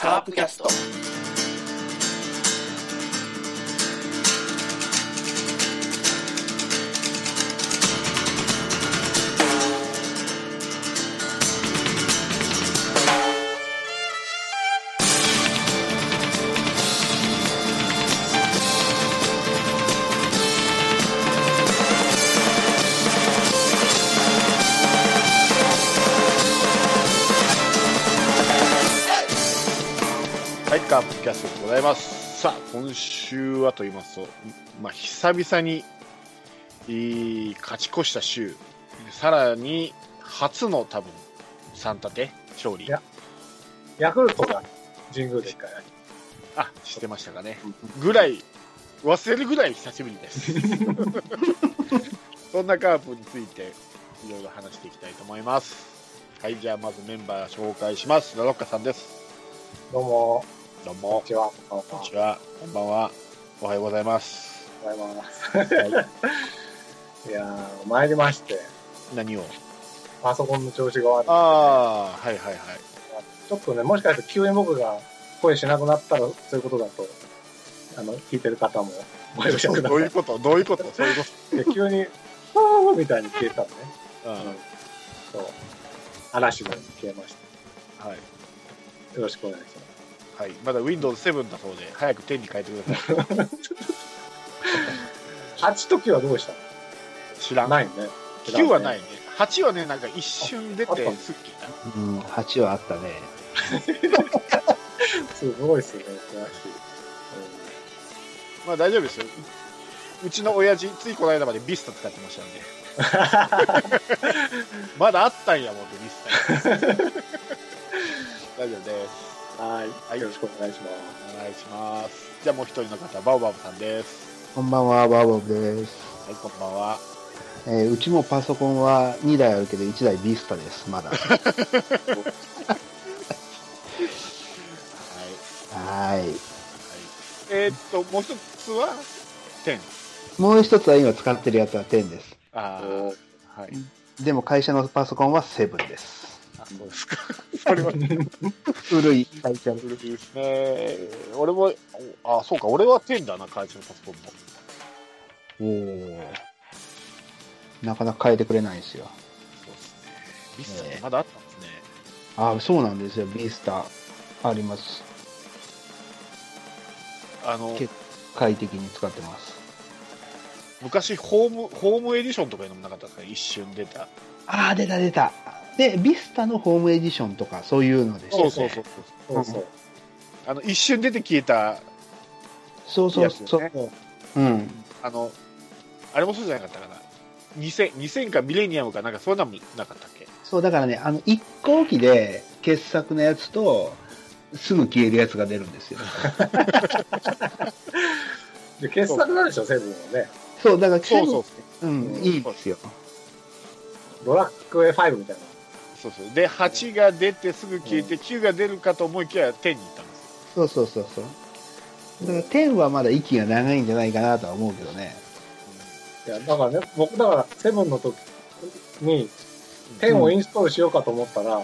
カープキャスト。今週はと言いますと、まあ、久々に、勝ち越した週、さらに、初の多分、3立て勝利い。やヤクルトが神宮で一回やりあ、してましたかね。ぐらい、忘れるぐらい久しぶりです。そんなカープについて、いろいろ話していきたいと思います。はい、じゃあまずメンバー紹介します。ラロッカさんです。どうも、どうもこんに。ちは。こんにちは。こんばんは。おはようございます。ございます。はい、いやー、参りまして、何を？パソコンの調子が悪い。ああ、はいはいはい。ちょっとね、もしかして急に僕が声しなくなったら、そういうことだと、あの、聞いてる方もご容赦ください。どういうこと？どういうこと？そういうこで急に、フーみたいに消えたのね。と。うん。うん。そう。嵐のように消えましはい。た。よろしくお願いします。はい。まだ Windows 7だそうで、早く10に変えてください。8時はどうした？知らん。ないね。9はないね。8はね、なんか一瞬出てすっきりだ。うん、8はあったね。すごいっすね、詳しい。まあ大丈夫ですよ。ううちの親父、ついこの間までビスタ使ってましたんで。まだあったんやもんビスタ。大丈夫です。はい、はいよろしくお願いします。お願いします。じゃあもう一人の方、バオバブさんです。こんばんは、バーボブです。はい、こんばんは。えーうちもパソコンは2台あるけど1台ビスタです、まだ。はい。はい。えーっと、もう一つは、10。もう一つは今使ってるやつは10です。ああ、はい。でも会社のパソコンは7です。あ、そうですか。それは古い会社の。古いですね。俺も、あ、そうか、俺は10だな、会社のパソコンも。おーなかなか変えてくれないんですよ。そうですね。ビスタええまだあったんですね。あそうなんですよ、ビスタあります。あの、結快適に使ってます。昔、ホーム、ホームエディションとかいうのもなかったですか？一瞬出た。ああ、出た出た。で、ビスタのホームエディションとかそういうのでしたね。そうそうそう。そうそう。あの、一瞬出て消えた、そうそうそう。うん。あの、あれもそうじゃなかったかな？2000、2000かミレニアムかなんかそんなのもなかったっけ？そう、だからね、あの、一個機で傑作のやつと、すぐ消えるやつが出るんですよ。で、傑作なんでしょ、セブンはね。そう、だから、そうそうう。うん、いいんですよ。ドラッグ A5 みたいな。そうそう。で、8が出てすぐ消えて、9が出るかと思いきや10に行ったんですよ。そうそうそうそう。だから、10はまだ息が長いんじゃないかなとは思うけどね。いや、だからね、僕だから、セブンの時に、10をインストールしようかと思ったら、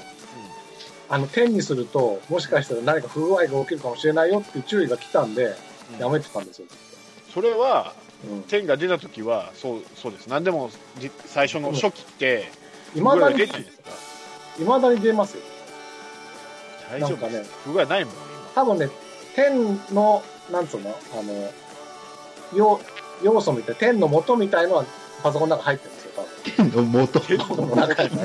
あの、10にすると、もしかしたら何か不具合が起きるかもしれないよっていう注意が来たんで、うんやめてたんですよ。それは、うん。10が出た時は、そう、そうです。何でも、じ最初の初期って、いまだに出、ないですか？いまだに出ますよ。大丈夫なんかね不具合ないもん、多分ね、10の、なんつうの？あの、要、要素みたい、10の元みたいのはパソコンの中入ってるんですよ、多分。の元？今。パソコンの中に。ど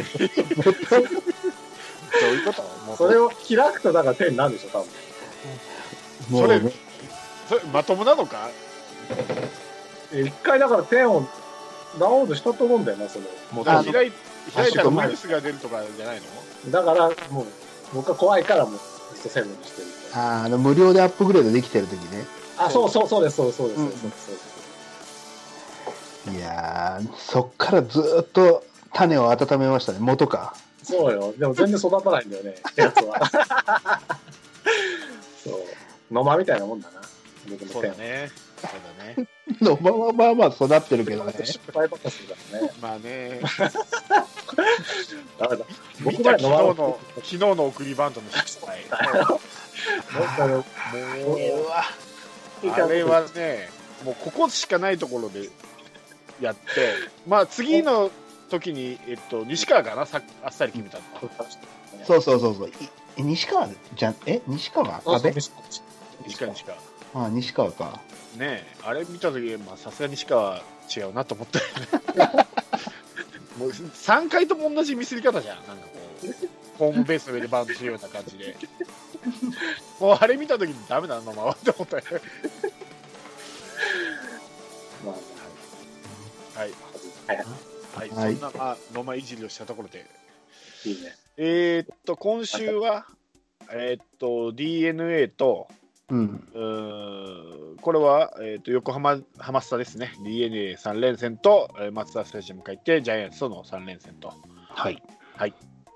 ういうことそれを開くと、だから10になるでしょ、多分。それそれまともなのか？え一回だから10をダウンロードしたと思うんだよな、その。もあ開い開いたらウあイルスが出るとかじゃないの？だから、もう、僕は怖いから、もう、ベスト7にしてる。あーあの、無料でアップグレードできてる時ね。あ、そうそう、そうです、そうです、そうです、うんそうです。いやー、そっからずーっと種を温めましたね。元か。そうよ。でも全然育たないんだよね、やつは。そう。野間みたいなもんだな。僕のそうだ10。ね。そうだね。の まあまあまあまあ育ってるけどね。失敗ばっかするからね。まあね。ダメだ。見僕た昨日の、昨日の送りバントの失敗。もう、あれはね、もうここしかないところでやって、まあ次の時に、えっと、西川かな、さあっさり決めたのは。そうそうそうそう。い西川じゃん、え西川阿部そうそう西西川、西川。あ西川か。ねえ、あれ見た時まあさすがに西川は違うなと思ったよね。もう3回とも同じミスり方じゃん、なんかこう、ホームベースの上でバウンドするような感じで。もうあれ見た時にダメだな、ままって思ったよ。まあはい、はいはい、はいそんな、まあ、ロマいじりをしたところで、いいね。えーっと、今週は、えーっと、DNA と、うん。うーんこれは、えーっと横浜ハマスタですね、DNA3 連戦と、えー、松田スタジアム帰って、ジャイアンツとの3連戦と。はい。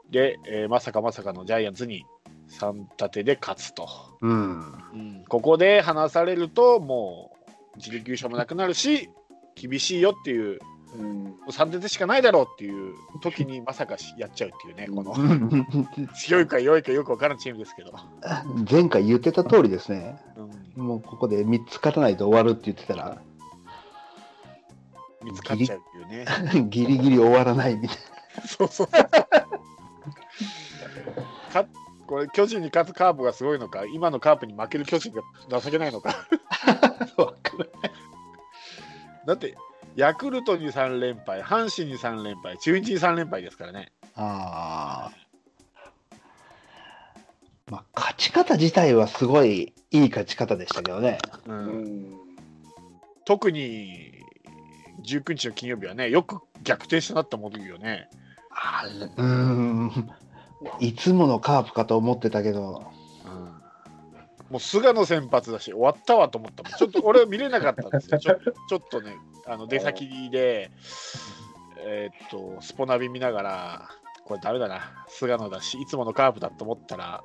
で、えーまさかまさかのジャイアンツに3立てで勝つと。うん。ここで離されると、もう自力優勝もなくなるし、厳しいよっていう、うん。3立てしかないだろうっていう時にまさかしやっちゃうっていうね、この 強いか弱いかよく分からんチームですけど。前回言ってた通りですね。うんもうここで3つ勝たないと終わるって言ってたら、見つかっちゃうっていうね。ギリ ギリ終わらないみたいそうそう。かこれ、巨人に勝つカープがすごいのか、今のカープに負ける巨人が情けないのか。だって、ヤクルトに3連敗、阪神に3連敗、中日に3連敗ですからね。ああ。まあ、勝ち方自体はすごいいい勝ち方でしたけどね。う、うんん。特に19日の金曜日はね、よく逆転したなって思うよね。あーうーん。いつものカープかと思ってたけど、もう菅野先発だし、終わったわと思ったもん。ちょっと俺は見れなかったんですよ。ちょちょっとね、あの出先で、えーっと、スポナビ見ながら、これダメだな、菅野だし、いつものカープだと思ったら、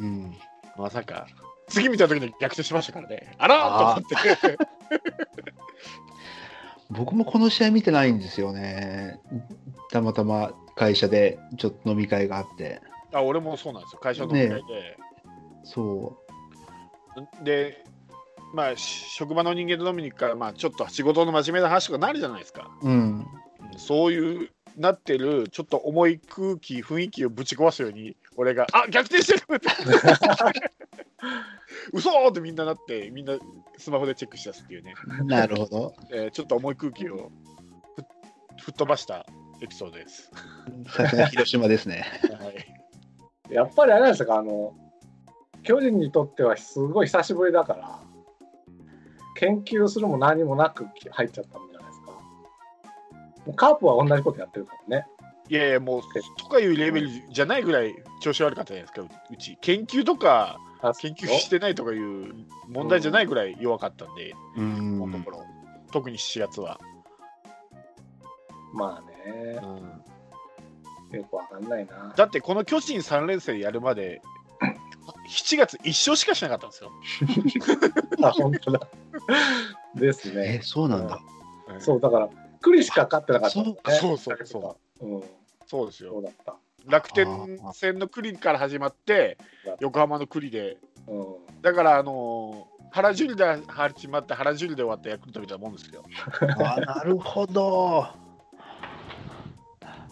うん。まさか、次見た時に逆転しましたからね。あらーと思って。僕もこの試合見てないんですよね。たまたま会社でちょっと飲み会があって。あ俺もそうなんですよ、会社の飲み会で。そで、まあ、し職場の人間と飲みに行くから、まあ、ちょっと仕事の真面目な話とかなるじゃないですか。う。うん。うんそういうなってる、ちょっと重い空気、雰囲気をぶち壊すように、俺が、あ逆転してるって、嘘ーってみんななって、みんなスマホでチェックしだすっていうね、なるほど。えーちょっと重い空気をふ吹っ飛ばしたエピソードです。さすが広島ですね。はい、やっぱりあれなんですか、あの、巨人にとってはすごい久しぶりだから、研究するも何もなく入っちゃったんじゃないですか。もうカープは同じことやってるからね。いやいや、もう、とかいうレベルじゃないぐらい調子悪かったじゃないですか、ううち。研究とか、研究してないとかいう問題じゃないぐらい弱かったんで、うこのとんこ。ろ。特に7月は。まあね、よくわかんないな。だってこの巨人3連戦やるまで7月1勝しかしなかったんですよ。あ、本当だ。ですえね、。そうなんだ。そう、だから、栗しか勝ってなかったね。そうそうそううん、そうですよ。そうだった。楽天戦の栗から始まって横浜の栗でうん。だからあのー原樹里で始まって原樹里で終わったヤクルトみたいなもんですよ。あなるほど。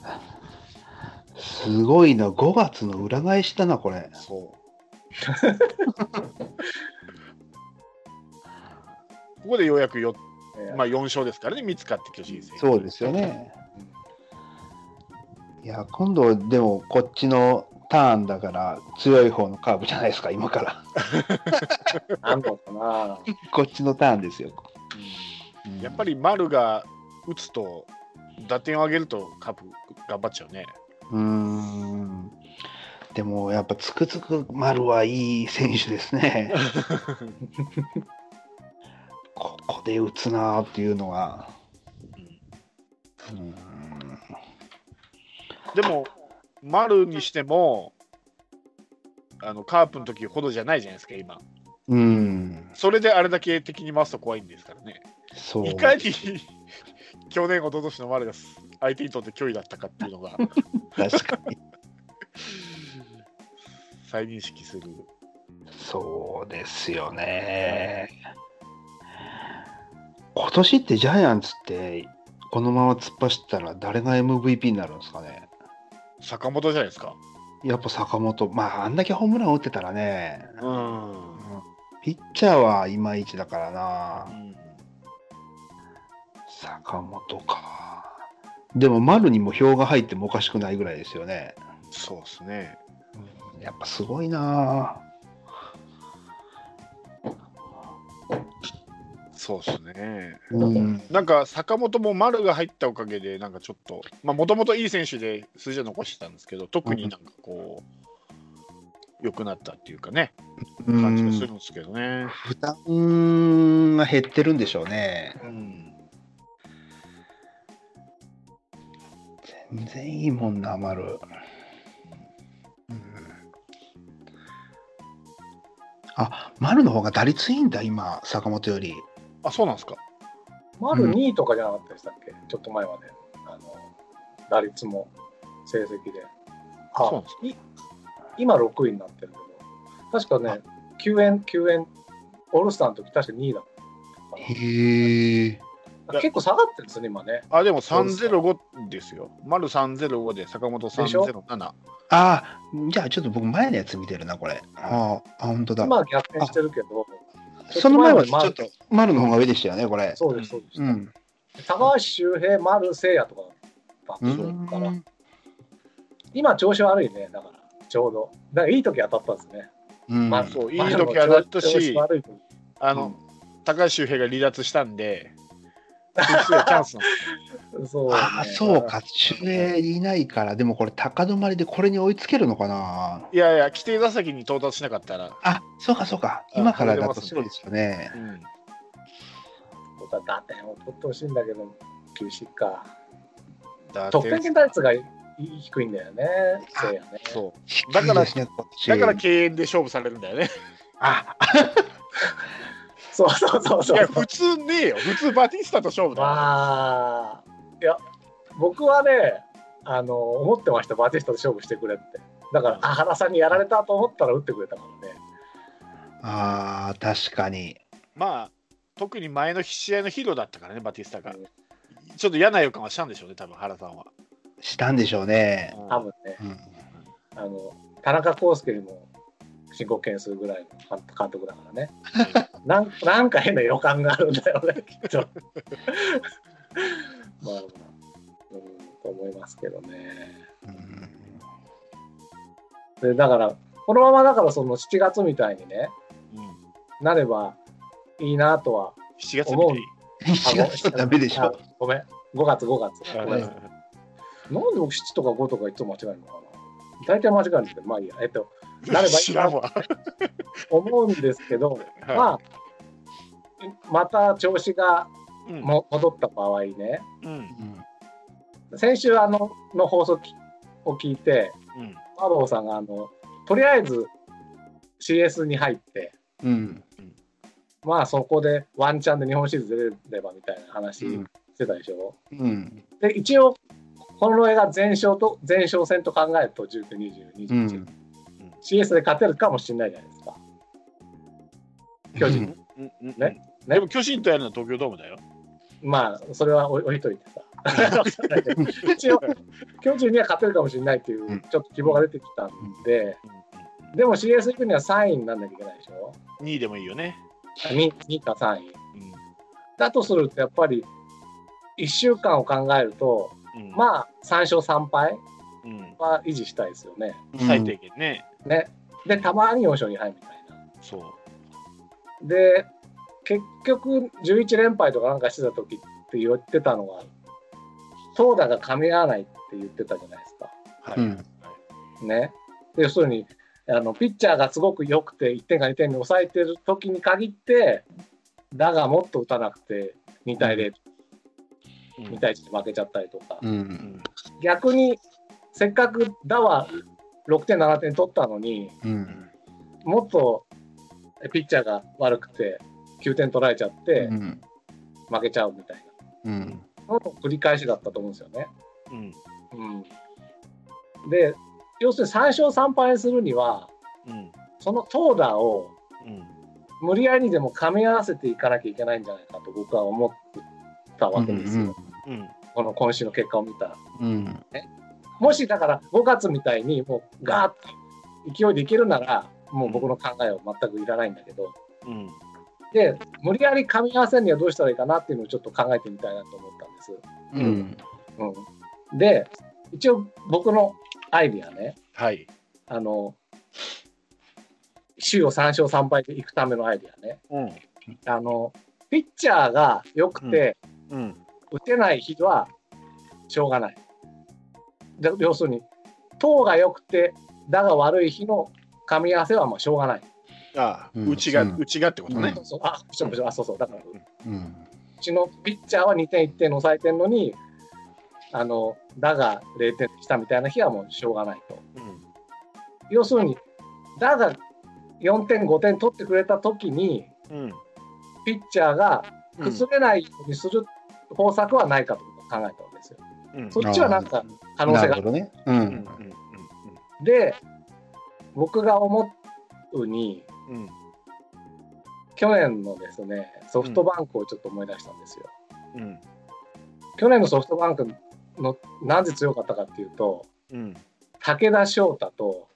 すごいな、5月の裏返しだな、これ。そう。ここでようやくよ、えーまあ、4勝ですからね、見つかって巨人戦。そうですよね。いや、今度、でも、こっちのターンだから、強い方のカーブじゃないですか、今から。なんのかな。こっちのターンですよ。うんやっぱり丸が打つと、打点を上げるとカープ頑張っちゃうね。うーん。でも、やっぱ、つくつく丸はいい選手ですね。ここで打つなーっていうのは。うーんでも、丸にしても、あのカープの時ほどじゃないじゃないですか、今。うーん。それであれだけ敵に回すと怖いんですからね。そう。いかに去年、一昨年の丸が相手にとって脅威だったかっていうのが確かに。再認識する。そうですよね。今年ってジャイアンツって、このまま突っ走ったら誰が MVP になるんですかね？坂本じゃないですか。やっぱ坂本、まあ、あんだけホームラン打ってたらね、うん。ピッチャーはいまいちだからな。うん坂本か。でも、丸にも票が入ってもおかしくないぐらいですよね。そうですね。やっぱすごいな。そうですね。うん。なんか坂本も丸が入ったおかげで、なんかちょっと、まあもともといい選手で数字を残してたんですけど、特になんかこう、良くなったっていうかね、感じがするんですけどね。負担が減ってるんでしょうね。うん。全然いいもんな、丸。あ、丸の方が打率いいんだ、今、坂本より。あ、そうなんですか。丸2位とかじゃなかったでしたっけ、ちょっと前まで。あの打率も成績で。あそうなんですい今6位になってるけど、確かね、救援、救援、オールスターの時確か2位だったかへえ。な結構下がってるんですね、今ね。あ、でも305ですよ。丸305で坂本307。あ、じゃあちょっと僕前のやつ見てるな、これ。ああ、本当だ。今は逆転してるけど、その前はちちょっと丸の方が上でしたよね、これ。そうです、そうです。うん。高橋周平、丸聖也とかだから、今調子悪いね、だから、ちょうど。だからいい時当たったんですね。うんまあそういい時当たったしあの、高橋周平が離脱したんで、チャンスなんですそう、ね。ああ、そうか、守衛いないから、でもこれ、高止まりでこれに追いつけるのかな？いやいや、規定打席に到達しなかったら、あそうか、そうか、あ今からだとそうですよね。うん、を取ってほしいんだけど、厳しいか。打得点圏打率が低いんだよね、ね。そうだからねだから敬遠で勝負されるんだよね。あそうそうそうそういや、。普通ねえよ。普通バティスタと勝負だあ、いや、僕はね、あの、思ってました、バティスタと勝負してくれって。だから、あ原さんにやられたと思ったら打ってくれたからね。あー、確かに。まあ、特に前の試合のヒーローだったからね、バティスタがうん。ちょっと嫌な予感はしたんでしょうね、多分原さんは。したんでしょうね。うん多分ね、うん、あの、田中康介にも申告件数ぐらいの監監督だからね。なんなんか変な予感があるんだよね、きっと。まあまあ、うん、と思いますけどね。うんで、だから、このままだからその7月みたいにね、うんなればいいなとは。7月みたいに。7月はダメでしあょ。ごめん。5月、5月。ごめんなんで僕7とか5とかいつも間違えるのかな大体間違えるんですけど、まあいいや。えっと、なればいいな。知らんわ。思うんですけど、まはあ、また調子がいうん。も戻った場合ね、うん。うん。先週あのの放送を聞いて、うん。さんがあのとりあえず CS に入って、うん。まあそこでワンチャンで日本シリーズ出れればみたいな話うんしてたでしょ。うん。で、一応、この映画前勝と前勝戦と考えると19、20、21、うん。CS で勝てるかもしれないじゃないですか。巨人。うん。うん。ね？でも巨人とやるのは東京ドームだよ。まあ、それは置いといてさ。一応、巨人には勝てるかもしれないっていううん。ちょっと希望が出てきたんで、でも CS 行くには3位になんなきゃいけないでしょ？2位でもいいよね。2, 2か3位。うん。だとすると、やっぱり1週間を考えると、うんまあ、3勝3敗うんは維持したいですよね。最低限ね。ね。で、たまに4勝2敗みたいな。そう。で、結局、11連敗とかなんかしてた時って言ってたのは、投打が噛み合わないって言ってたじゃないですか。はいうんね。で要するにあの、ピッチャーがすごく良くて、1点か2点に抑えてる時に限って、だがもっと打たなくて、2対0、うん2対1で負けちゃったりとか、ううんん逆にせっかく打は6点、7点取ったのに、うんもっとピッチャーが悪くて、9点取られちゃってう、ん負けちゃうみたいうんなのの繰り返しだったと思うんですよね。うん。うん。で、要するに3勝3敗するには、うん。その投打をうん。無理やりにでも噛み合わせていかなきゃいけないんじゃないかと僕は思ったわけですよ。うん。この今週の結果を見たら。うん。もしだから5月みたいにもうガーッと勢いでいけるなら、もう僕の考えは全くいらないんだけど、うん。で、無理やり噛み合わせるにはどうしたらいいかなっていうのをちょっと考えてみたいなと思ったんです。うん。うん、で、一応僕のアイディアね、はい。あの、週を3勝3敗でいくためのアイディアね、うん。あの、ピッチャーが良くて、うん。打てない日はしょうがない。で要するに、投が良くて、打が悪い日の噛み合わせはまあしょうがない。ああ、うんうちが、うんうちがってことねそう。そうあ、そうそう。だから、ううん。ちのピッチャーは2点1点の抑えてるのに、あの、打が0点したみたいな日はもうしょうがないと。うん。要するに、打が4点、5点取ってくれたときに、うん。ピッチャーがうん崩れないようにする方策はないかと考えたわけですよ。うん。そっちはなんか可能性がなるね。ううん。ん。で、僕が思うに、うん。うん。去年のですね、ソフトバンクをちょっと思い出したんですよ。うん。去年のソフトバンクのなぜ強かったかっていうと、うん。武田翔太と。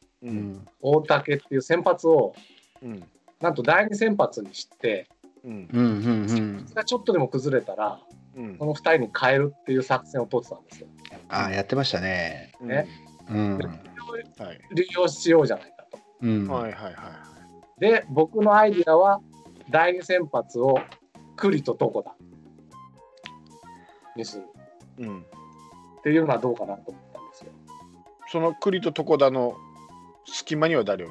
大竹っていう先発を、うん。なんと第二先発にして、うん。うん。うん。がちょっとでも崩れたら、うんこ。の2人に変えるっていう作戦を取ってたんですよ。ああ、やってましたね。ねうん。はい。利用しようじゃないかと。うん。はいはいはい。で、僕のアイディアは、第二先発を栗と床田にするうん。っていうのはどうかなと思ったんですよ。その栗と床田の隙間には誰を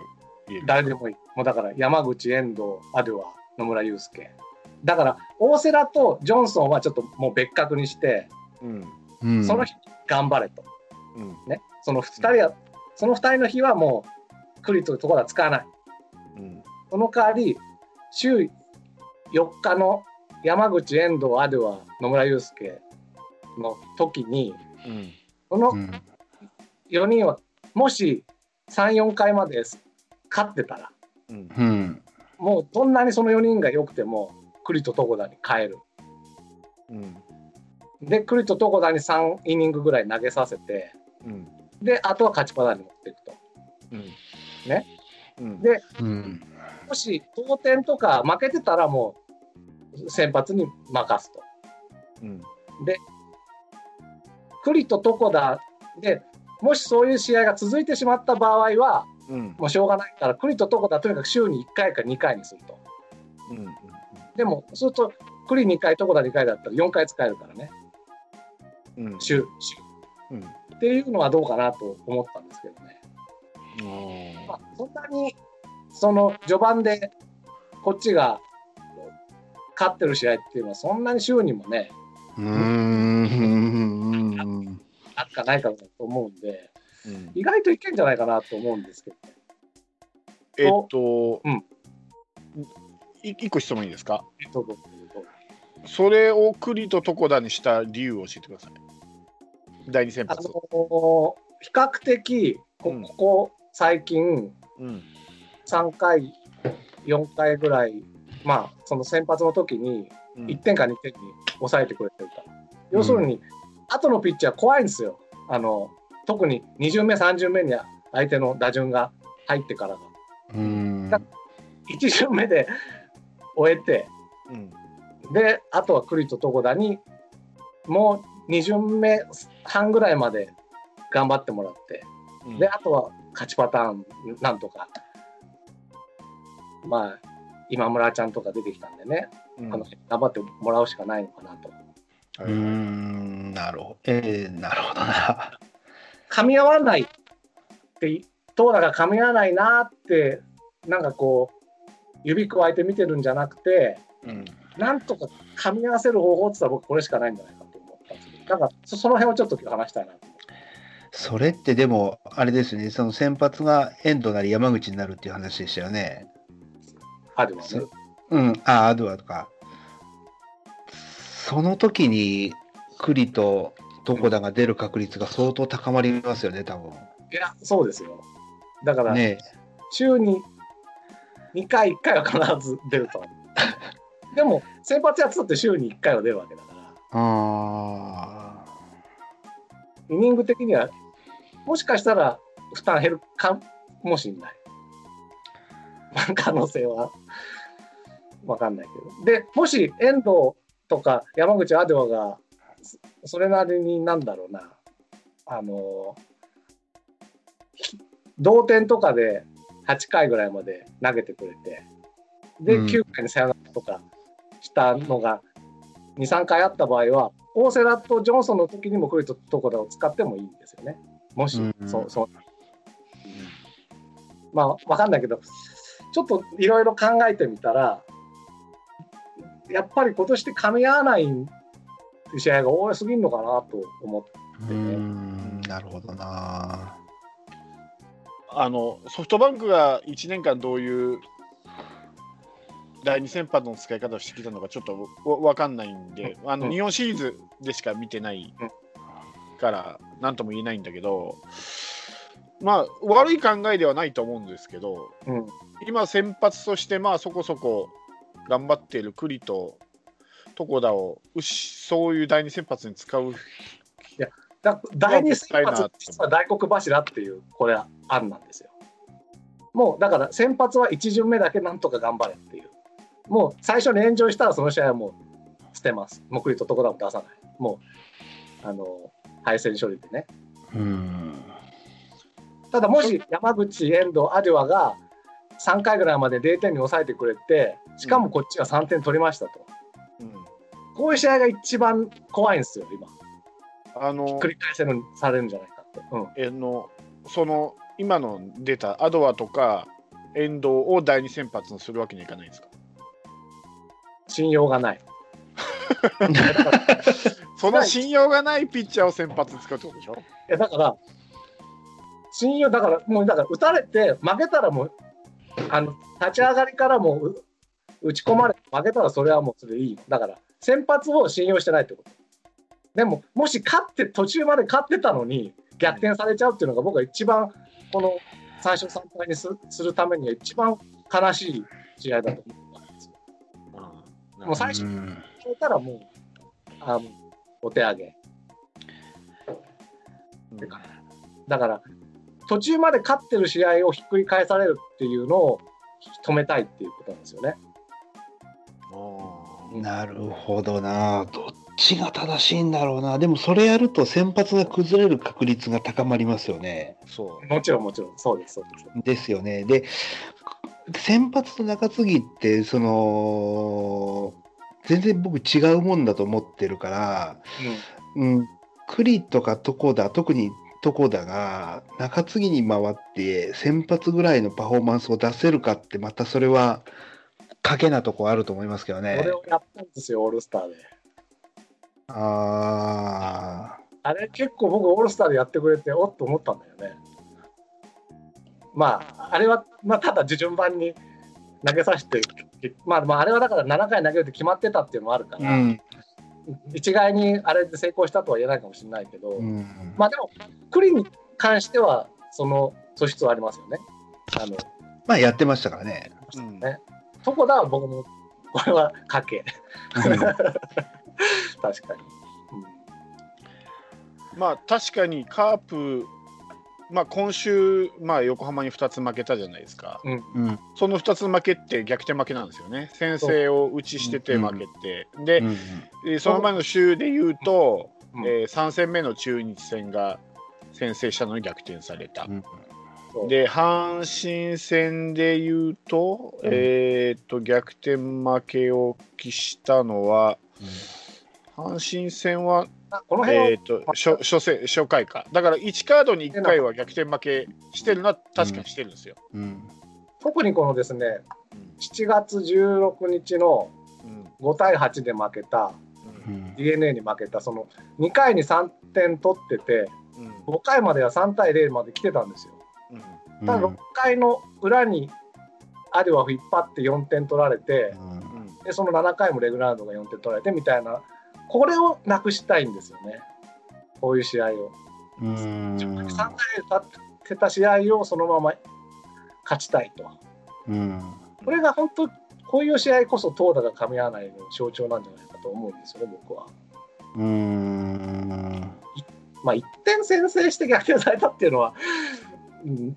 入れる？誰でもいい。もうだから山口、遠藤、アデュア、野村祐介。だから、大瀬良とジョンソンはちょっともう別格にして、うん。うん。その日頑張れと。うん。ね。その二人は、その二人の日はもう栗と床田使わない。うん。その代わり、週4日の山口、遠藤、アデュア、野村祐介の時に、うん。このうん。4人はもし3、4回まで勝ってたら、うん。うん。もうどんなにその4人が良くても、栗と床田に変える。うん。で、栗と床田に3イニングぐらい投げさせて、うん。で、あとは勝ちパターンに持っていくと。うん。ね。うん。でうん。もし同点とか負けてたらもう先発に任すと。うん。栗と床田で、もしそういう試合が続いてしまった場合は、うん。もうしょうがないから、栗と床田とにかく週に1回か2回にすると。うん。でも、そうすると、栗2回、床田2回だったら4回使えるからね、うん。週、週。うん。っていうのはどうかなと思ったんですけどね。うんまあ、そんなに、その序盤でこっちが勝ってる試合っていうのは、そんなに週にもね、うん。あるかないかだと思うんで、うん意外といけんじゃないかなと思うんですけどね。えっと、うんい一個質問いいですか？えっとどうぞそれを栗と床田にした理由を教えてください。第二先あ発。の比較的こ、うんここ最近、うん。3回、4回ぐらい、まあ、その先発の時にうん1点か2点に抑えてくれてるから。要するに、後のピッチャー怖いんですよ。あの特に2巡目、3巡目に相手の打順が入ってからが。うん。1巡目で終えて、うん。で、あとは栗と床田に、もう2巡目半ぐらいまで頑張ってもらって、うんで、あとは勝ちパターン、なんとか、まあ、今村ちゃんとか出てきたんでね、うんあの頑張ってもらうしかないのかなと。うーん。なるほど。ええ、なるほどな。噛み合わないって、投打が噛み合わないなって、なんかこう、指くわえて見てるんじゃなくて、うんなんとか噛み合わせる方法って言ったら僕これしかないんじゃないかと思ったんですけど、なんかそその辺をちょっと今日話したいな。それってでも、あれですね、その先発が遠藤なり山口になるっていう話でしたよね。あるわねそ。うん、あ、アドアとか。その時に栗と床田が出る確率が相当高まりますよね、多分。いや、そうですよ。だから、ね週に2回、1回は必ず出ると思う。でも、先発やってたって週に1回は出るわけだから、あイニング的には、もしかしたら負担減るかもしれない。可能性はわかんないけど。で、もし遠藤とか山口アデワが、そそれなりになんだろうな、あの、ひ同点とかで8回ぐらいまで投げてくれて、で、うん9回にサヨナラとかしたのが2、3回あった場合は、大瀬良とジョンソンの時にもクリとトコダを使ってもいいんですよね。もし、うんそう、そう。まあ、わかんないけど、ちょっといろいろ考えてみたら、やっぱり今年って噛み合わない試合が多すぎるのかなと思って。ーうーん、なるほどな。あのソフトバンクが1年間どういう第2先発の使い方をしてきたのかちょっとわ分かんないんで、あのうん。日本シリーズでしか見てないから何とも言えないんだけど、まあ悪い考えではないと思うんですけど、うん。今先発としてまあそこそこ頑張っている栗と床田をそういう第2先発に使うだ第二先発、実は大黒柱っていう、これは案なんですよ。もうだから先発は1巡目だけなんとか頑張れっていう。もう最初に炎上したらその試合はもう捨てます。もうクリとところも出さない。もう、あの、敗戦処理でね。うん。ただもし山口、遠藤、アデュアが3回ぐらいまで0点に抑えてくれて、しかもこっちが3点取りましたと。うんこういう試合が一番怖いんですよ、今。あの繰り返せるされるんじゃないかって。うん。えのその今の出たアドアとか遠藤を第二先発にするわけにはいかないんですか？信用がない。その信用がないピッチャーを先発に使うってことでしょ？いやだから、信用、だから、もう、だから、打たれて、負けたらもう、あの、立ち上がりからもう、う打ち込まれて、負けたらそれはもうそれでいい。だから、先発を信用してないってこと。でも、もし勝って、途中まで勝ってたのに、逆転されちゃうっていうのが、僕は一番、この最初3敗にすするためには一番悲しい試合だと思ったんですよ。もう最初にうん決めたらもう、あのお手上げ。うんだから、途中まで勝ってる試合をひっくり返されるっていうのを止めたいっていうことなんですよね。なるほどな。どっちが正しいんだろうな。でもそれやると先発が崩れる確率が高まりますよね。そうもちろんもちろん、そうです、そうです。ですよね。で、先発と中継ぎって、その、全然僕違うもんだと思ってるから、うん、栗とか床田、特に床田が中継ぎに回って先発ぐらいのパフォーマンスを出せるかって、またそれは賭けなとこあると思いますけどうん、ねこれ。をやったんですよ、オールスターで。ああれ、結構僕、オールスターでやってくれて、おっと思ったんだよね。まあ、あれは、まあ、ただ順番に投げさせて、まあ、まあ、あれはだから7回投げるって決まってたっていうのもあるかあ、ら、うん、一概にあれで成功したとは言えないかもしれないけど、うん、まあでも、栗に関しては、その素質はありますよね。あの、まあやってましたからね。うんね床田は僕も、これは賭け。確かに。まあ確かにカープ、まあ、今週、まあ、横浜に2つ負けたじゃないですか、うん、その2つ負けって逆転負けなんですよね、先制を打ちしてて負けて、で、うん、えーその前の週で言うと、うん。えー3戦目の中日戦が先制したのに逆転された。うんで阪神戦で言うと,、うん。えー、と逆転負けを喫したのは阪神戦は、あこの辺は、えー、と初初戦初回か。だから1カードに1回は逆転負けしてるのは確かにしてるんですよ。うん、特にこのですね、7月16日のうん。5対8で負けた、うん。うん d n a に負けた、その2回に3点取ってて、うん。5回までは3対0まで来てたんですよ。うん。ただ6回の裏にアデュアを引っ張って4点取られて、うん。でその7回もレグランドが4点取られてみたいな、これをなくしたいんですよね。こういう試合を。うーん。3回立ってた試合をそのまま勝ちたいと。うん。これが本当、こういう試合こそ投打が噛み合わないの象徴なんじゃないかと思うんですよね、僕は。うーん。まあ、1点先制して逆転されたっていうのは、うん、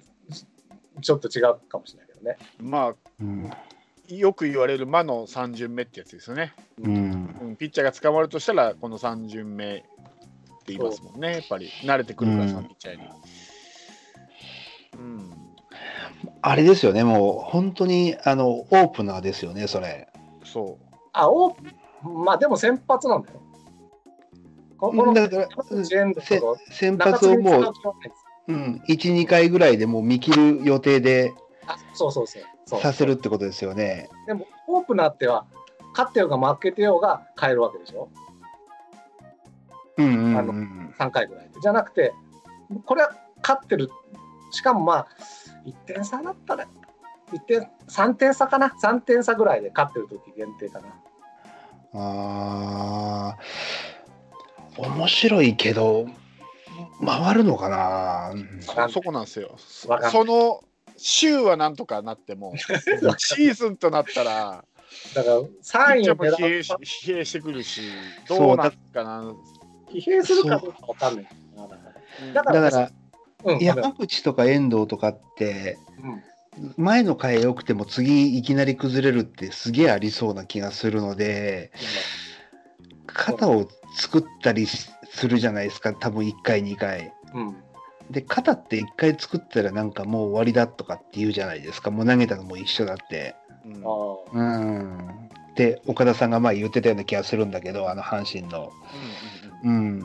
ちょっと違うかもしれないけどね。まうん。あ、よく言われる魔の3巡目ってやつですよね。うん。うん、ピッチャーが捕まるとしたら、この3巡目って言いますもんね、やっぱり。慣れてくるから、うんピッチャーに。うん。あれですよね、もう本当にあのオープナーですよね、それ。そあ、おまあでも先発なんだよ。ここのだから先中発をもう、うん、1、2回ぐらいでもう見切る予定であそうそうそう。させるってことですよね。でも、オープナーっては、勝ってようが負けてようが変えるわけでしょ？うんうんうあん。3回ぐらいで。じゃなくて、これは勝ってる。しかもまあ、1点差だったら、1点、3点差かな ?3 点差ぐらいで勝ってる時限定かな。ああ、面白いけど、回るのかな。う。そそこなんですよ。その週はなんとかなっても、シーズンとなったら、だから、ピ3ッ位も疲弊疲弊してくるし、どうなんかな。疲弊するかどうかわかんないな。だからからうん、山口とか遠藤とかって、うん前の回良くても次いきなり崩れるってすげえありそうな気がするので、肩を作ったりしするじゃないですか、多分1回、2回。うん。で、肩って1回作ったらなんかもう終わりだとかって言うじゃないですか、もう投げたのも一緒だって。うんああ。うん。で、岡田さんが前言ってたような気がするんだけど、あの阪神の。うん。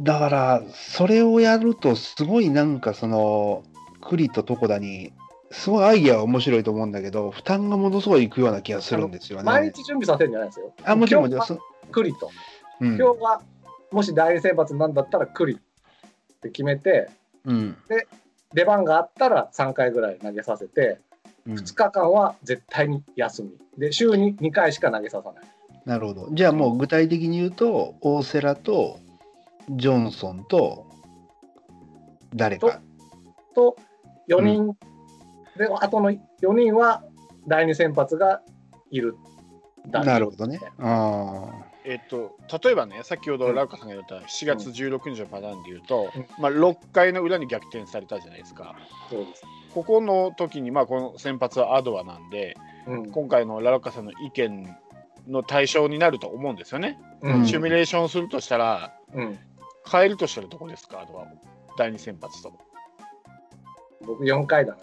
だから、それをやると、すごいなんかその、栗と床田に、すごいアイデアは面白いと思うんだけど、負担がものすごいいくような気がするんですよね。毎日準備させるんじゃないですよ。あ、もちろん、もちろん。今日はそクリと。うん今日は、もし第二選抜なんだったらクリって決めて、うん。出番があったら3回ぐらい投げさせて、うん2日間は絶対に休み。で、週に2回しか投げささない。なるほど。じゃあもう具体的に言うと、大瀬良と、ジョンソンと、誰か。と、4人、で、あとの4人は第二先発がいる。なるほどね。あえっと、例えばね、先ほどラウカさんが言った7月16日のパターンで言うと、うんまあ、6回の裏に逆転されたじゃないですか。そうです。ここの時に、まあ、この先発はアドアなんで、うん。今回のラウカさんの意見の対象になると思うんですよね。うんシミュレーションするとしたら、うん。変えるとしたらどこですか、アドアを。第2先発と。僕4回だ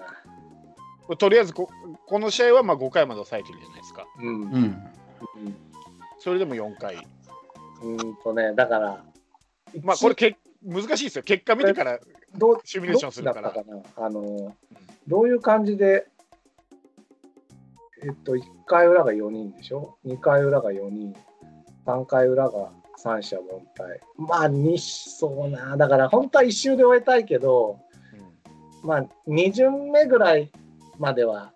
な。とりあえずこ、この試合はまあ5回まで抑えてるじゃないですか。うん。あ。うん。うんそれでも4回。うーんとね、だから、まあ、これけ難しいですよ。結果見てからどうシミュレーションするから。どあの、どういう感じで、えっと、1回裏が4人でしょ ?2 回裏が4人、3回裏が三者凡退。まあ、にそうな。だから、本当は1周で終えたいけど、うんまあ、2巡目ぐらいまでは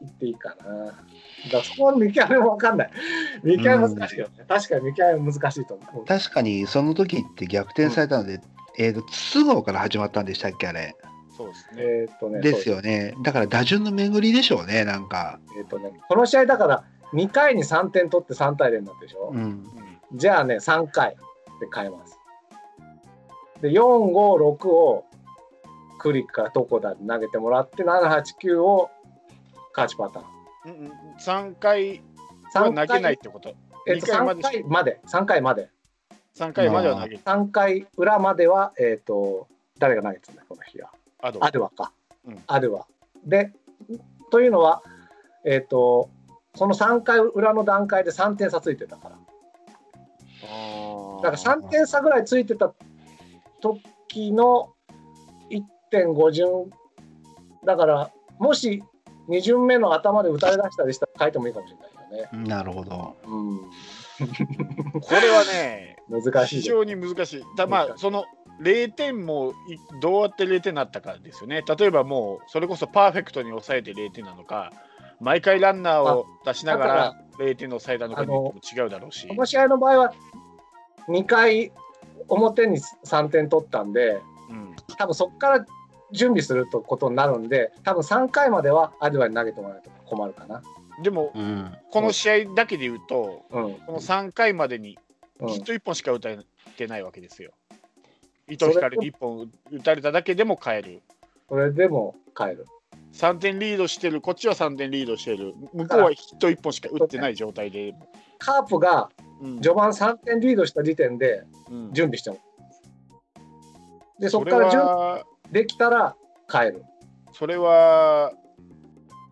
行っていいかな。だそこの見極めも分かんない。見極め難しいよね。確かに見極め難しいと思う。確かにその時って逆転されたので、えっ、と、筒香から始まったんでしたっけ、あれ。そうですね。えっとね、ですよね。だから打順の巡りでしょうね、なんか。えっとね、この試合だから2回に3点取って3対0になったでしょ、うん。うんじゃあね、3回で変えます。で、4、5、6をクリックからどこだで投げてもらって、7、8、9を勝ちパターン。うんうん3回は投げないってこと。えっと、3二回まで回まで、3回まで。3回までは投げる。3回裏までは、えっ、と、誰が投げてたんだ、この日は。アドアドゥアか。うんアドゥア。で、というのは、えっ、と、その3回裏の段階で3点差ついてたから。だから3点差ぐらいついてた時の1.5順だからもし2巡目の頭で打たれ出したりしたら変えてもいいかもしれないよね。なるほど。これはね、うん、難しい。非常に難しい。だまあその0点もいどうやって0点になったかですよね。例えばもうそれこそパーフェクトに抑えて0点なのか、毎回ランナーを出しながら0点に抑えたのかによっても違うだろうしこ。の試合の場合は2回表に3点取ったんで、うん多分そこから準備するとことになるんで、多分3回まではアデュアに投げてもらえると困るかな。でも、うん。この試合だけで言うと、うん。この3回までにうんヒット1本しか打たれてないわけですよ。伊藤光に1本打たれただけでも変える。それでも帰る。3点リードしてる、こっちは3点リードしてる、向こうはヒット1本しか打ってない状態で。カープがうん序盤3点リードした時点でうん準備してもで、そそれこから準備は、できたら帰る。それは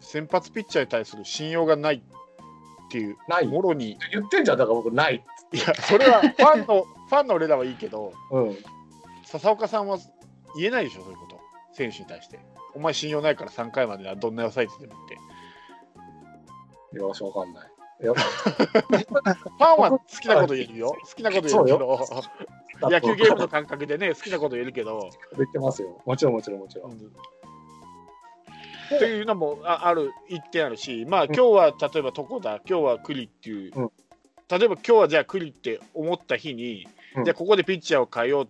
先発ピッチャーに対する信用がないっていう、ないもろに、言ってんじゃん、だから僕、ない。いや、それはファンの ファンの俺らはいいけど、うん。笹岡さんは言えないでしょ、そういうこと、選手に対して。お前信用ないから3回まではどんな抑えててもって。よし、わかんない。ファンは好きなこと言えるよ。好きなこと言えるけど、野球ゲームの感覚でね、好きなこと言えるけど、言ってますよ。もちろん、もちろん、もちろん。っていうのもあある一点あるし、まあ今日は例えば床田、今日は栗っていう、うん。例えば今日はじゃあ栗って思った日に、うん。じゃあここでピッチャーを変えようっ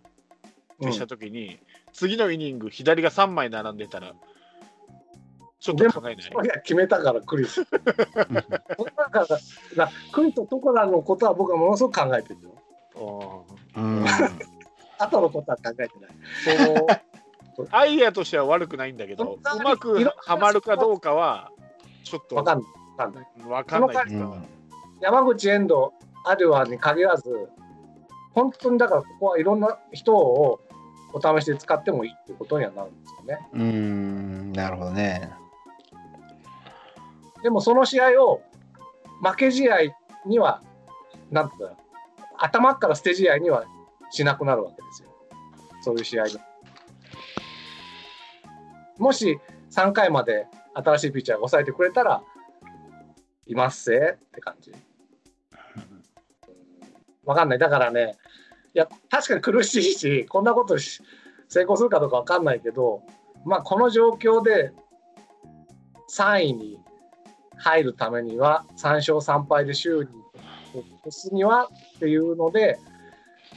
てしたときに、次のイニング、左が3枚並んでたら、ちょっと考えない。いや、決めたから、クリス。だから、なクリとトコラのことは僕はものすごく考えてるよ。うんうん。後のことは考えてない。そのアイデアとしては悪くないんだけど、うまくはまるかどうかは、ちょっとわかんない。わかんない。山口遠藤、アデュアに限らず、本当にだから、ここはいろんな人をお試しで使ってもいいってことにはなるんですよね。うん。なるほどね。でもその試合を負け試合には、なんていうか、頭から捨て試合にはしなくなるわけですよ。そういう試合で。もし3回まで新しいピッチャーが抑えてくれたら、いますせって感じ。わかんない。だからね、いや、確かに苦しいし、こんなことし成功するかどうかわかんないけど、まあ、この状況で3位に入るためには、3勝3敗で週に越すにはっていうので、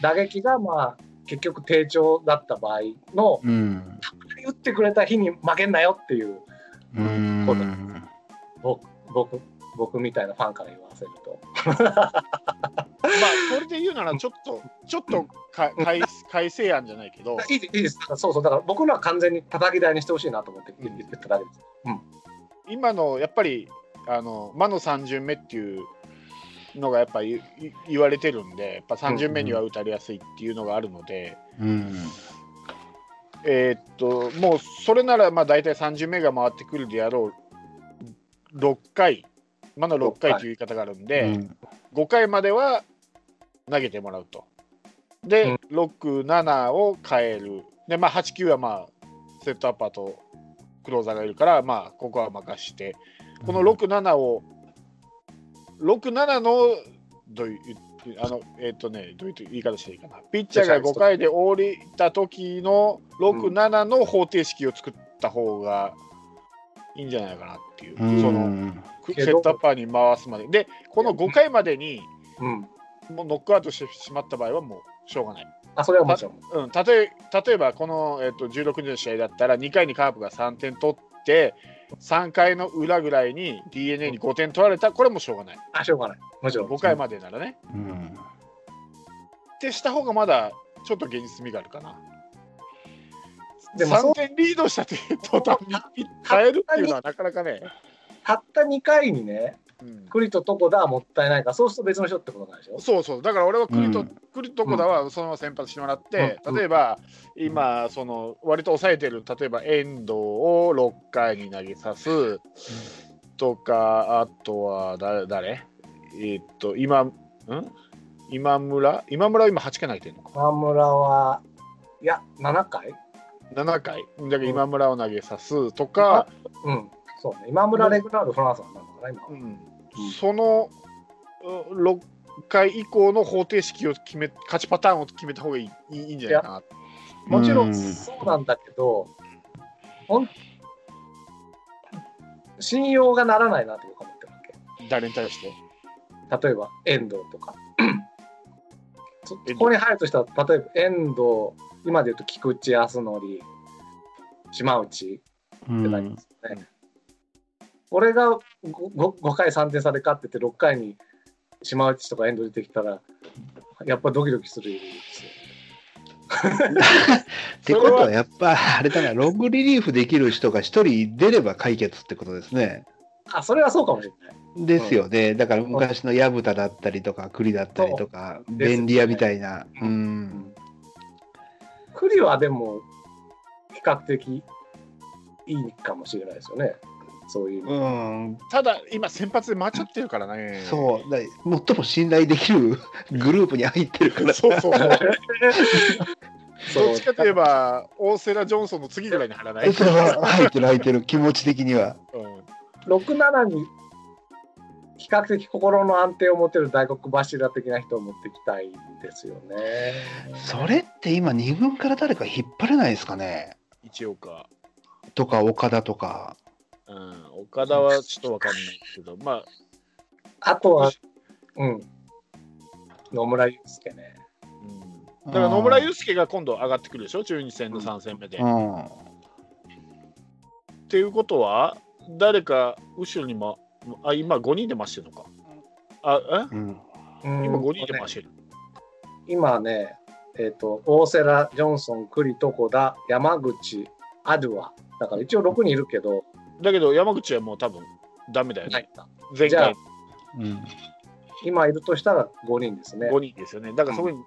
打撃がまあ結局低調だった場合の、うん。打ってくれた日に負けんなよっていう、うん。僕、僕、僕みたいなファンから言わせると。まあ、それで言うなら、ちょっと、ちょっとか改改正案じゃないけど、いいですいいです。そうそう。だから僕のは完全に叩き台にしてほしいなと思って言ってただけです。今のやっぱり、あの魔の3巡目っていうのがやっぱり言言われてるんで、やっぱ3巡目には打たれやすいっていうのがあるので、うん。えーっと、もうそれなら、まあ大体3巡目が回ってくるであろう、6回、魔の6回という言い方があるんで、5回までは投げてもらうと。で、6、7を変える。で、まあ、8、9はまあ、セットアッパーとクローザーがいるから、まあ、ここは任して、この6、7を、6、7の、どういう、あの、えっ、とね、どういう言い方していいかな。ピッチャーが5回で降りた時の6、7の方程式を作った方がいいんじゃないかなっていう。うん。その、セットアッパーに回すまで。で、この5回までに、うん。もうノックアウトしてしまった場合はもうしょうがない。あ、それはもちろん。うん、たとえ例えばこの、えっと16日の試合だったら2回にカープが3点取って3回の裏ぐらいに d n a に5点取られたこれもしょうがないあ、しょうがない。もちろん。5回までならね。うん。ってした方がまだちょっと現実味があるかな。でもそう3点リードしたという途端に変えるっていうのはなかなかね。たった2回にね、うん。クリとトコダはもったいないから、そうすると別の人ってことなんでしょ？そうそう、だから俺はクリと、うん。クリとこだはそのまま先発してもらって、うん。例えば今、その割と抑えてる、例えば遠藤を6回に投げさすとか、あとは誰誰？えーっと、今、ん？今村？今村は今8回投げてるのか。河村は、いや、7回？7回。だから今村を投げさすとか、うん。そうね。今村レグナード・フランスなんだから、今は。うんそのう6回以降の方程式を決め、勝ちパターンを決めた方がいいいいんじゃないかな。もちろうんんそうなんだけど、ほん信用がならないなって僕は思ってるわけ。誰に対して？例えば遠藤とか。そここに入るとしたら、例えば遠藤、今で言うと菊池康則、島内うんってなりますよね。これが 5, 5回3点差で勝ってて、6回に島内とか遠藤出てきたら、やっぱドキドキするんですよ。ってことは、やっぱ、あれだな、ロングリリーフできる人が一人出れば解決ってことですね。あ、それはそうかもしれない。ですよね。だから昔の薮田だったりとか、栗だったりとか、便利屋みたいな。うん。栗はでも、比較的いいかもしれないですよね。そういう。うん、ただ、今、先発で回っちゃってるからね。そう、だ最も信頼できるグループに入ってるから。そうそうそう。そうどっちかといえば、大瀬良ジョンソンの次ぐらいに貼らない。それは入ってる入ってる気持ち的には。うん6、7に比較的心の安定を持てる大黒柱的な人を持っていきたいんですよね。それって今2軍から誰か引っ張れないですかね？一応か。とか岡田とか。うん、岡田はちょっとわかんないけど、まあ、あとは、うん。野村祐介ね。うん、だから野村祐介が今度上がってくるでしょ、中日戦の3戦目で。っうん。ていうことは、誰か後ろにも、あ、今5人で回してるのか。あ、うん。え今5人で回してる。今ね、えっ、と、大瀬良、ジョンソン、栗、床田、山口、アドゥア。だから一応6人いるけど、だけど山口はもう多分ダメだよね。はい前じゃあ回うん。今いるとしたら5人ですね。5人ですよね。だからそこに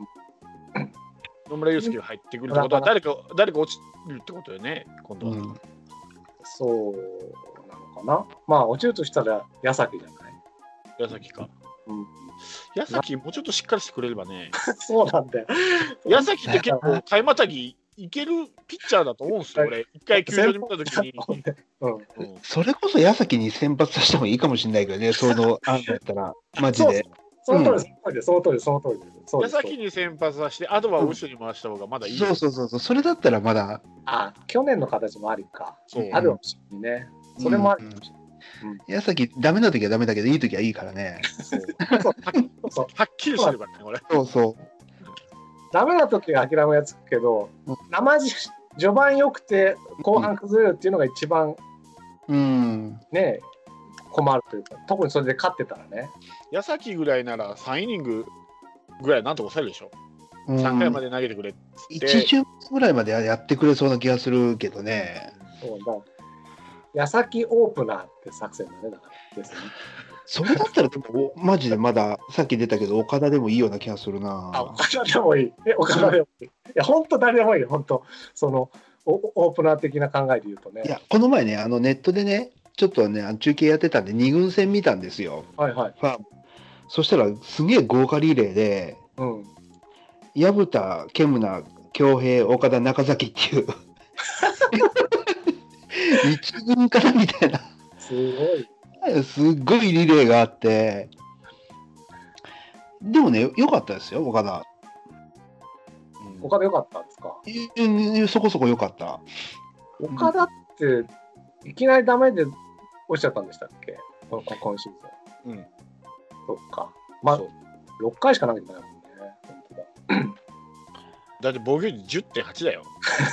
野村祐介が入ってくるってことは、誰か誰か落ちるってことよね、今度は。うんそうなのかな。まあ、落ちるとしたら矢崎じゃない？矢崎か。うん、矢崎、もうちょっとしっかりしてくれればね。そうなんだよ。矢崎って結構、買いまたぎいけるピッチャーだと思うんですよ、俺。一回球場に見たときに。うん、うんそれこそ矢崎に先発させてもいいかもしれないけどね、その案だったら、マジで。その通りです、その通りです、その通りです。矢崎に先発させて、あとは後ろに回した方がまだいい。そうそうそうそう、それだったらまだ。あ、去年の形もありか。そうあるかもしれないね。それもあるかもしれない。矢崎、ダメな時はダメだけど、いい時はいいからね。そうそうはっきりしてるからね、これ。そうそダメな時は諦めがつくけどうん、生地、序盤良くて後半崩れるっていうのが一番う。うん。ね、困るというか、特にそれで勝ってたらね。矢崎ぐらいなら3イニングぐらいなんとか抑えるでしょ。うん3回まで投げてくれって。一巡ぐらいまでやってくれそうな気がするけどね。そうだ。矢崎オープナーって作戦だね、だから。ですね。それだったら、でもおマジでまだ、さっき出たけど、岡田でもいいような気がするあ、な。岡田でもいい。え、岡田でもいい。いや、本当誰でもいいよ、本当その、おオープナー的な考えで言うとね。いや、この前ね、あのネットでね、ちょっとね、中継やってたんで、2軍戦見たんですよ。はいはい。ファンそしたら、すげえ豪華リレーで、うん。薮田、ケムナ、京平、岡田、中崎っていう。一軍からみたいな。すごい。すっごいリレーがあって、でもね、良かったですよ、岡田。うん岡田良かったんですか？うんそこそこ良かった。岡田って、いきなりダメで落ちちゃったんでしたっけ？この今シーズン。うん。そっか。まあそう、6回しか投げてないもんね。本当だ。だって防御率10.8だよ。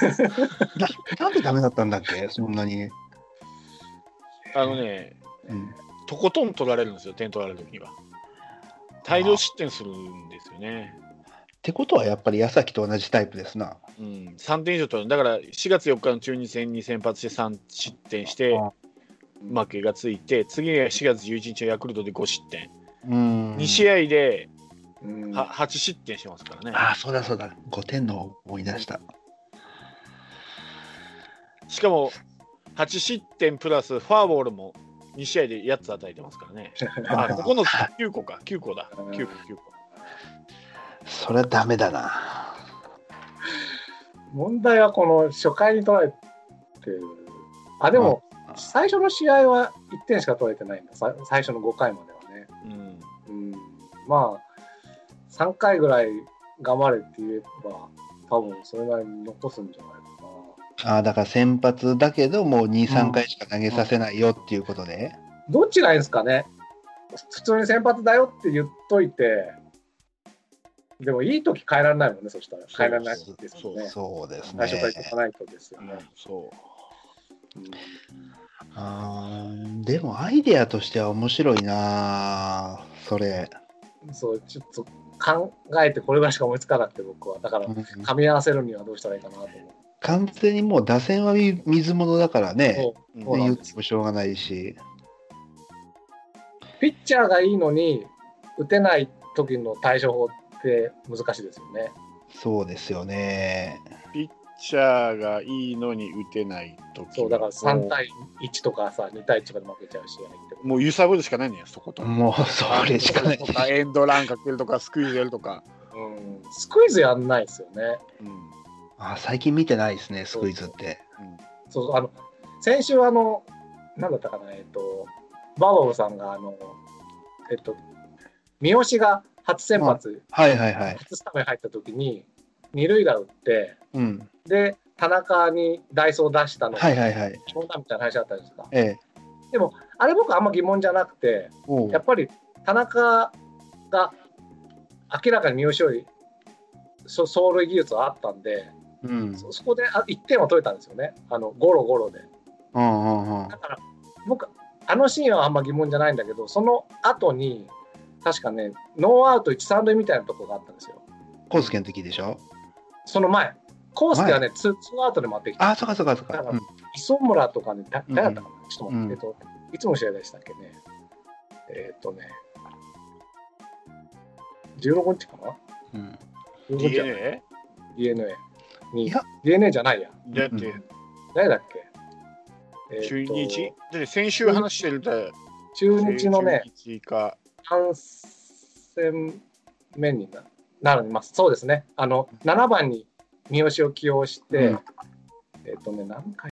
ななんでダメだったんだっけ、そんなに。あのね、うん、とことん取られるんですよ、点取られるときには。大量失点するんですよね。ってことは、やっぱり矢崎と同じタイプですな。うん、3点以上取る。だから4月4日の中日戦に先発して3失点してあ負けがついて、次は4月11日のヤクルトで5失点。うん2試合でうんは8失点してますからね。ああ、そうだそうだ、5点の思い出した。しかも8失点プラスフォアボールも2試合で8つ与えてますからね。あ、9つ、9個か、9個だ。9個、9個。それはダメだな。問題はこの初回に取られてる。あ、でも、最初の試合は1点しか取れてないんだ。さ最初の5回まではね。うん。うん。まあ、3回ぐらい頑張れって言えば、多分それなりに残すんじゃないかな。ああ、だから先発だけど、もう2、3回しか投げさせないよっていうことで。どっちがいいんですかね普通に先発だよって言っといて、でもいい時変えられないもんね、そしたら。変えられないですよね。そうですね。最初から言っておかないとですよね。そう。うんあーでもアイデアとしては面白いなそれ。そう、ちょっと考えてこれぐらいしか思いつかなくて、僕は。だから、うん噛み合わせるにはどうしたらいいかなと思う。完全にもう打線はみ水物だからね。言ってもしょうがないし。ピッチャーがいいのに、打てない時の対処法って難しいですよね。そうですよね。ピッチャーがいいのに打てないときそう、だから3対1とかさ、2対1とかで負けちゃう試合って。もう揺さぶるしかないねそこと。もうそれしかない。とかエンドランかけるとかスクイズやるとか。うん、スクイズやんないですよね。うんあ最近見てないですね、スクイズって。そうそうあの先週あの、なんだったかな、えっと、バーバブさんが、あの、えっと、三好が初先発、はいはいはい。初スタメン入った時に、二塁打打って、うん。で、田中にダイソーを出したのが、はいはいはい。そうだみたいな話だったんですか。ええ。あれ僕あんま疑問じゃなくて、やっぱり田中が明らかに三好よりそ走塁技術はあったんで、うん。そそこであ1点は取れたんですよね、あのゴロゴロで。うんうんうんだから僕、あのシーンはあんま疑問じゃないんだけど、その後に、確かね、ノーアウト1、3塁みたいなとこがあったんですよ。コースケの時でしょ？その前、コースではね、ツーツーアウトで回ってきて、あ、そうかそうかそうか。だからうん磯村とかね、だ誰だったかな、ちょっと待って、うんえっと、いつの試合でしたっけね？えっとね、16日かな？うん。16日じゃない？DNA? DNA にいや。DNA じゃないや。だってう。ん。誰だっけ、えー中と日で先週話してると。中日のね、中日か3戦目にななります。そうですね。あの、7番に三好を起用して、うん。えっ、とね、何回